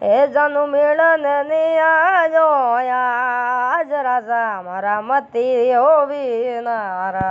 એ જાનુ મેળન ને આજો આજ રાજા મારા મતી હોવી નારા